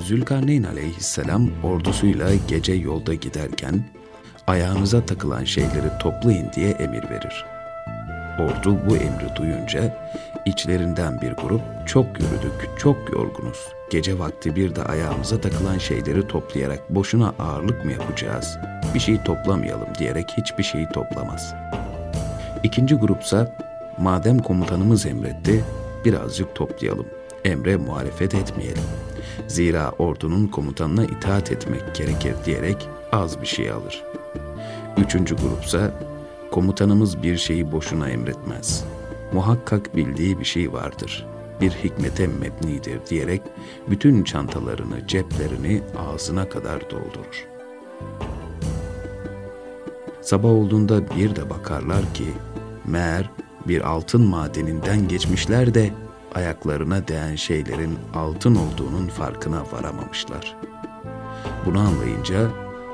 Zülkarneyn aleyhisselam ordusuyla gece yolda giderken ayağınıza takılan şeyleri toplayın diye emir verir. Ordu bu emri duyunca içlerinden bir grup çok yürüdük, çok yorgunuz. Gece vakti bir de ayağımıza takılan şeyleri toplayarak boşuna ağırlık mı yapacağız? Bir şey toplamayalım diyerek hiçbir şeyi toplamaz. İkinci grupsa madem komutanımız emretti birazcık toplayalım. Emre muhalefet etmeyelim. Zira ordunun komutanına itaat etmek gerekir diyerek az bir şey alır. Üçüncü grupsa komutanımız bir şeyi boşuna emretmez. Muhakkak bildiği bir şey vardır. Bir hikmete mebnidir diyerek bütün çantalarını, ceplerini ağzına kadar doldurur. Sabah olduğunda bir de bakarlar ki meğer bir altın madeninden geçmişler de ayaklarına değen şeylerin altın olduğunun farkına varamamışlar. Bunu anlayınca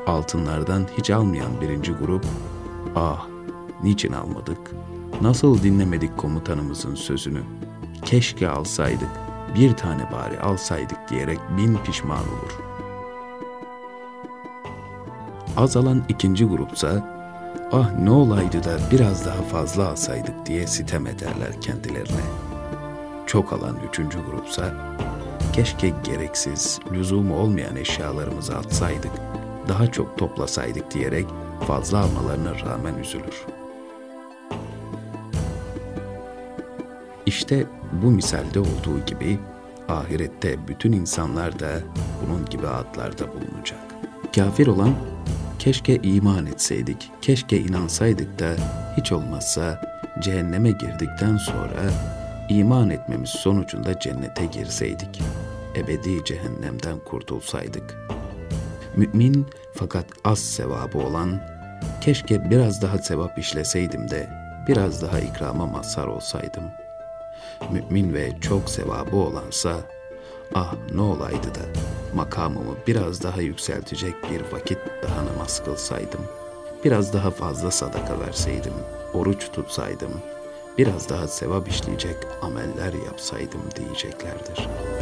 altınlardan hiç almayan birinci grup, ah niçin almadık, nasıl dinlemedik komutanımızın sözünü, keşke alsaydık, bir tane bari alsaydık diyerek bin pişman olur. Azalan ikinci grupsa, ah ne olaydı da biraz daha fazla alsaydık diye sitem ederler kendilerine. Çok alan üçüncü grupsa, keşke gereksiz, lüzumu olmayan eşyalarımızı atsaydık, daha çok toplasaydık diyerek fazla almalarına rağmen üzülür. İşte bu misalde olduğu gibi ahirette bütün insanlar da bunun gibi adlarda bulunacak. Kafir olan keşke iman etseydik, keşke inansaydık da hiç olmazsa cehenneme girdikten sonra iman etmemiz sonucunda cennete girseydik, ebedi cehennemden kurtulsaydık. Mümin fakat az sevabı olan, keşke biraz daha sevap işleseydim de biraz daha ikrama mazhar olsaydım. Mümin ve çok sevabı olansa, ah ne olaydı da makamımı biraz daha yükseltecek bir vakit daha namaz kılsaydım, biraz daha fazla sadaka verseydim, oruç tutsaydım, biraz daha sevap işleyecek ameller yapsaydım diyeceklerdir.''